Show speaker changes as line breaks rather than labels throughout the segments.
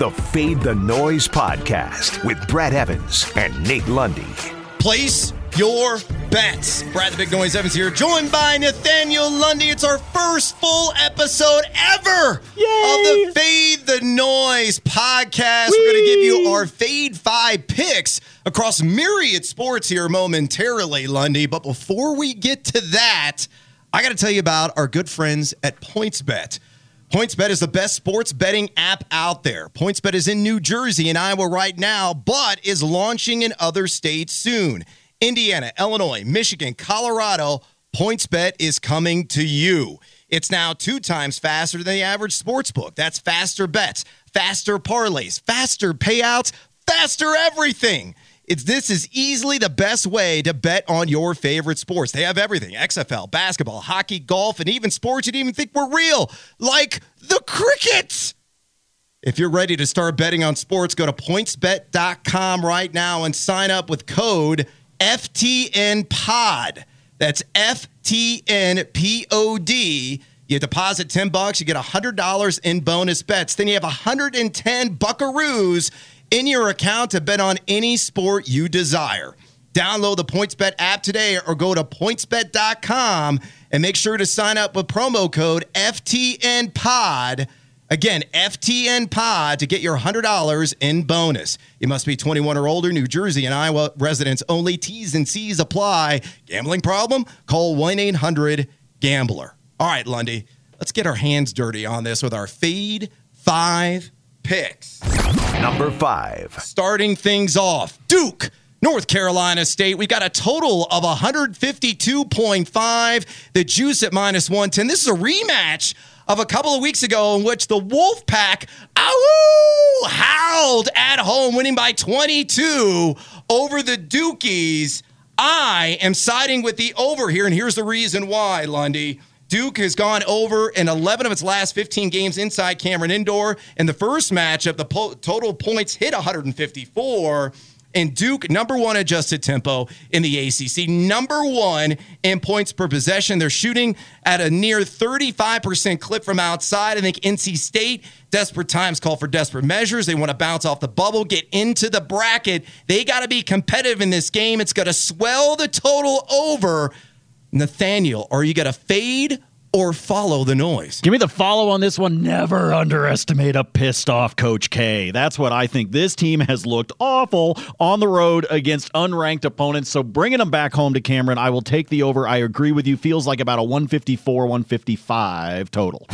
the Fade the Noise podcast with Brad Evans and Nate Lundy.
Place your bets. Brad the Big Noise Evans here, joined by Nathaniel Lundy. It's our first full episode ever
Yay!
of the Fade the Noise podcast. We're going to give you our Fade 5 picks across myriad sports here momentarily, Lundy. But before we get to that, I got to tell you about our good friends at PointsBet. PointsBet is the best sports betting app out there. PointsBet is in New Jersey and Iowa right now, but is launching in other states soon. Indiana, Illinois, Michigan, Colorado, PointsBet is coming to you. It's now two times faster than the average sports book. That's faster bets, faster parlays, faster payouts, faster everything. It's this is easily the best way to bet on your favorite sports. They have everything: XFL, basketball, hockey, golf, and even sports you didn't even think were real, like the cricket. If you're ready to start betting on sports, go to pointsbet.com right now and sign up with code FTNPOD. That's FTNPOD. You deposit 10 bucks, you get $100 in bonus bets. Then you have 110 buckaroos in your account to bet on any sport you desire. Download the PointsBet app today or go to pointsbet.com and make sure to sign up with promo code FTNPOD. Again, FTNPOD to get your $100 in bonus. You must be 21 or older, New Jersey and Iowa residents only. T's and C's apply. Gambling problem? Call 1 800 Gambler. All right, Lundy, let's get our hands dirty on this with our Fade 5 picks.
Number five.
Starting things off, Duke. North Carolina State, we got a total of 152.5. The juice at minus 110. This is a rematch of a couple of weeks ago in which the Wolfpack ow, howled at home, winning by 22 over the Dukies. I am siding with the over here, and here's the reason why, Lundy. Duke has gone over in 11 of its last 15 games inside Cameron Indoor. In the first matchup, the po- total points hit 154. And Duke, number one adjusted tempo in the ACC, number one in points per possession. They're shooting at a near 35% clip from outside. I think NC State, desperate times call for desperate measures. They want to bounce off the bubble, get into the bracket. They got to be competitive in this game. It's going to swell the total over. Nathaniel, are you going to fade or follow the noise?
Give me the follow on this one. Never underestimate a pissed off Coach K. That's what I think. This team has looked awful on the road against unranked opponents. So bringing them back home to Cameron, I will take the over. I agree with you. Feels like about a 154, 155 total.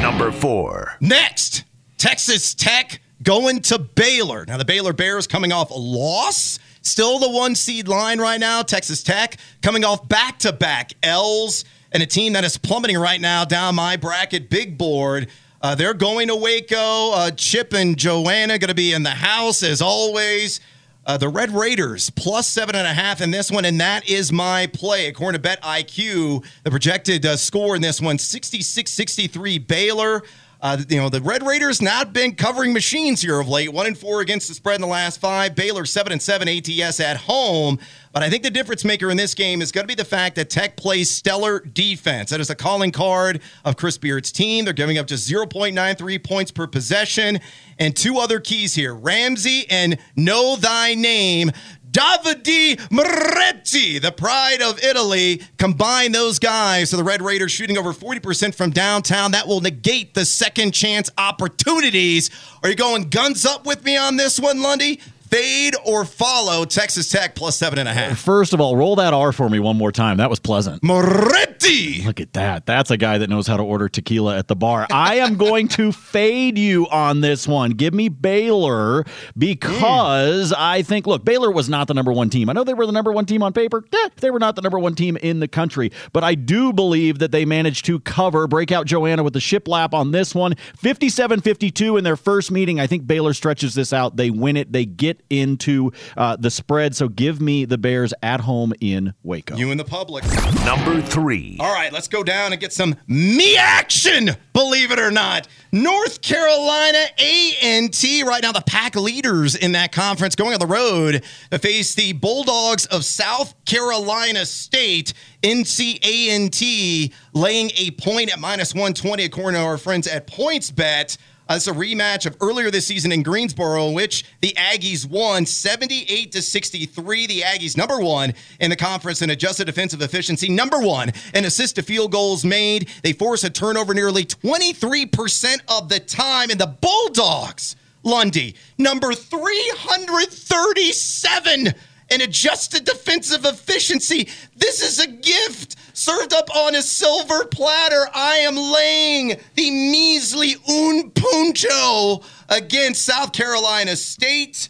Number four.
Next, Texas Tech going to Baylor. Now, the Baylor Bears coming off a loss. Still the one seed line right now. Texas Tech coming off back to back L's and a team that is plummeting right now down my bracket big board. Uh, they're going to Waco. Uh, Chip and Joanna going to be in the house as always. Uh, the Red Raiders plus seven and a half in this one, and that is my play. According to Bet IQ, the projected uh, score in this one 66 63 Baylor. Uh, you know, the Red Raiders not been covering machines here of late. One and four against the spread in the last five. Baylor seven and seven ATS at home. But I think the difference maker in this game is going to be the fact that Tech plays stellar defense. That is a calling card of Chris Beard's team. They're giving up just 0.93 points per possession. And two other keys here Ramsey and Know Thy Name. Davide Moretti, the pride of Italy. Combine those guys. So the Red Raiders shooting over 40% from downtown. That will negate the second chance opportunities. Are you going guns up with me on this one, Lundy? Fade or follow Texas Tech plus seven and a half.
First of all, roll that R for me one more time. That was pleasant.
Moretti.
Look at that. That's a guy that knows how to order tequila at the bar. I am going to fade you on this one. Give me Baylor because I think, look, Baylor was not the number one team. I know they were the number one team on paper. Eh, they were not the number one team in the country. But I do believe that they managed to cover, break out Joanna with the shiplap on this one. 57 52 in their first meeting. I think Baylor stretches this out. They win it. They get into uh, the spread. So give me the Bears at home in Waco.
You and the public.
Number three.
All right, let's go down and get some MEAC action. Believe it or not, North Carolina A&T right now the pack leaders in that conference going on the road to face the Bulldogs of South Carolina State. NC A&T laying a point at minus 120 according to our friends at PointsBet. Uh, it's a rematch of earlier this season in Greensboro, in which the Aggies won 78 to 63. The Aggies number one in the conference in adjusted defensive efficiency, number one in assist to field goals made. They force a turnover nearly 23% of the time, and the Bulldogs, Lundy, number 337 in adjusted defensive efficiency. This is a gift served up on a silver platter. I am laying the measly un puncho against South Carolina State.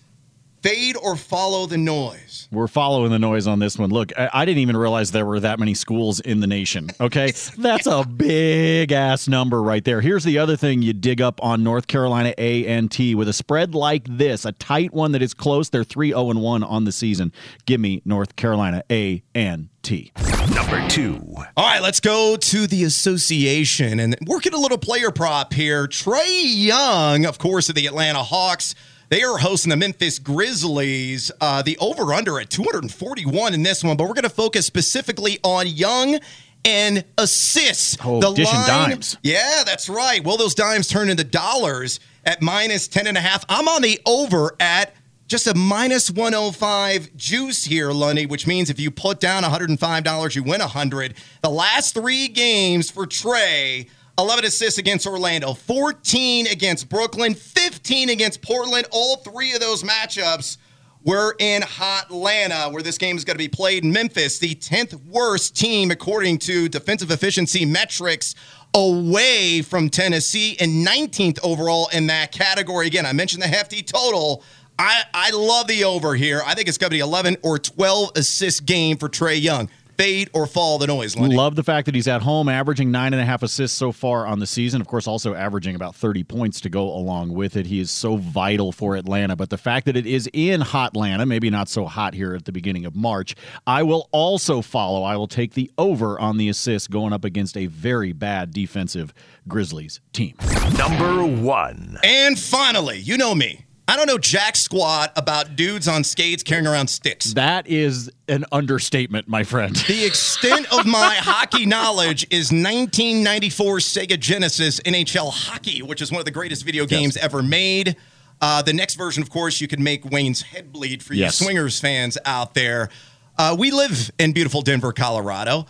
Fade or follow the noise.
We're following the noise on this one. Look, I, I didn't even realize there were that many schools in the nation. Okay. That's a big ass number right there. Here's the other thing you dig up on North Carolina A and T with a spread like this, a tight one that is close. They're 3 0 1 on the season. Give me North Carolina A and T.
Number two.
All right, let's go to the association and work working a little player prop here. Trae Young, of course, of the Atlanta Hawks. They are hosting the Memphis Grizzlies. Uh, the over under at 241 in this one, but we're going to focus specifically on Young and assists.
Oh, dishing dimes.
Yeah, that's right. Will those dimes turn into dollars at minus 10 and a half? I'm on the over at just a minus 105 juice here, Lundy, which means if you put down $105, you win 100. The last three games for Trae 11 assists against Orlando, 14 against Brooklyn, 15 against Portland. All three of those matchups were in Hot Atlanta, where this game is going to be played in Memphis, the 10th worst team according to defensive efficiency metrics away from Tennessee and 19th overall in that category. Again, I mentioned the hefty total. I, I love the over here. I think it's going to be 11 or 12 assist game for Trae Young fade or fall the noise. Lenny.
Love the fact that he's at home, averaging nine and a half assists so far on the season. Of course, also averaging about 30 points to go along with it. He is so vital for Atlanta. But the fact that it is in hot Atlanta, maybe not so hot here at the beginning of March, I will also follow. I will take the over on the assists going up against a very bad defensive Grizzlies team.
Number one.
And finally, you know me. I don't know jack squat about dudes on skates carrying around sticks.
That is an understatement, my friend.
The extent of my hockey knowledge is 1994 Sega Genesis NHL Hockey, which is one of the greatest video games yes. ever made. Uh, the next version, of course, you could make Wayne's head bleed for yes. you Swingers fans out there. Uh, we live in beautiful Denver, Colorado.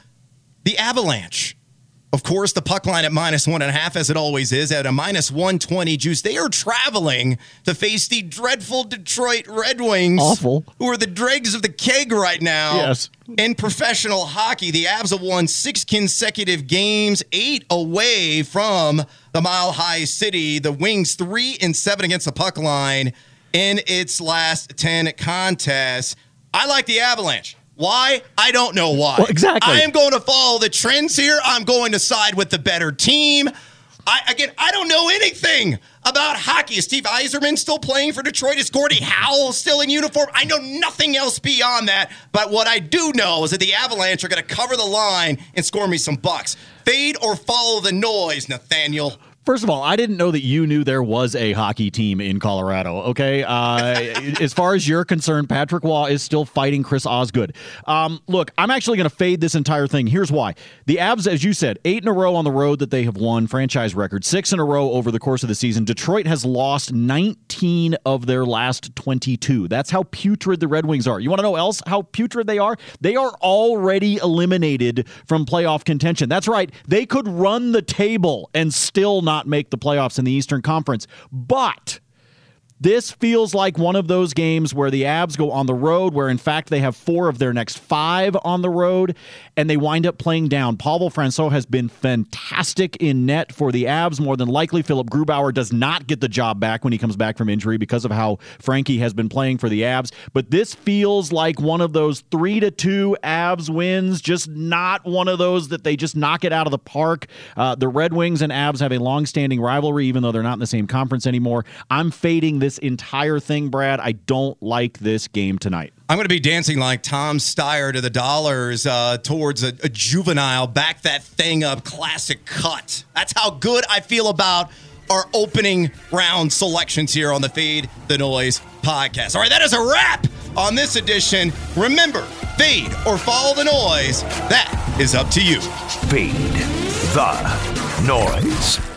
The Avalanche of course, the puck line at minus one and a half, as it always is, at a minus 120 juice. They are traveling to face the dreadful Detroit Red Wings.
Awful.
Who are the dregs of the keg right now.
Yes.
In professional hockey, the Avs have won six consecutive games, eight away from the Mile High City. The Wings, three and seven against the puck line in its last 10 contests. I like the Avalanche. Why? I don't know why.
Well, exactly.
I am going to follow the trends here. I'm going to side with the better team. I again, I don't know anything about hockey. Is Steve Yzerman still playing for Detroit? Is Gordie Howe still in uniform? I know nothing else beyond that. But what I do know is that the Avalanche are going to cover the line and score me some bucks. Fade or follow the noise, Nathaniel.
First of all, I didn't know that you knew there was a hockey team in Colorado. Okay, uh, as far as you're concerned, Patrick Roy is still fighting Chris Osgood. Um, look, I'm actually going to fade this entire thing. Here's why: the Avs, as you said, eight in a row on the road that they have won, franchise record, six in a row over the course of the season. Detroit has lost 19 of their last 22. That's how putrid the Red Wings are. You want to know else how putrid they are? They are already eliminated from playoff contention. That's right; they could run the table and still not not make the playoffs in the Eastern Conference. But this feels like one of those games where the Avs go on the road, where in fact they have four of their next five on the road, and they wind up playing down. Pavel Francouz has been fantastic in net for the Avs. More than likely, Philipp Grubauer does not get the job back when he comes back from injury because of how Frankie has been playing for the Avs. But this feels like one of those three to two Avs wins, just not one of those that they just knock it out of the park. Uh, the Red Wings and Avs have a long-standing rivalry, even though they're not in the same conference anymore. I'm fading this entire thing, Brad. I don't like this game tonight.
I'm going to be dancing like Tom Steyer to the dollars uh, towards a, a juvenile. Back that thing up, classic cut. That's how good I feel about our opening round selections here on the Fade the Noise podcast. All right, that is a wrap on this edition. Remember, fade or follow the noise. That is up to you.
Fade the noise.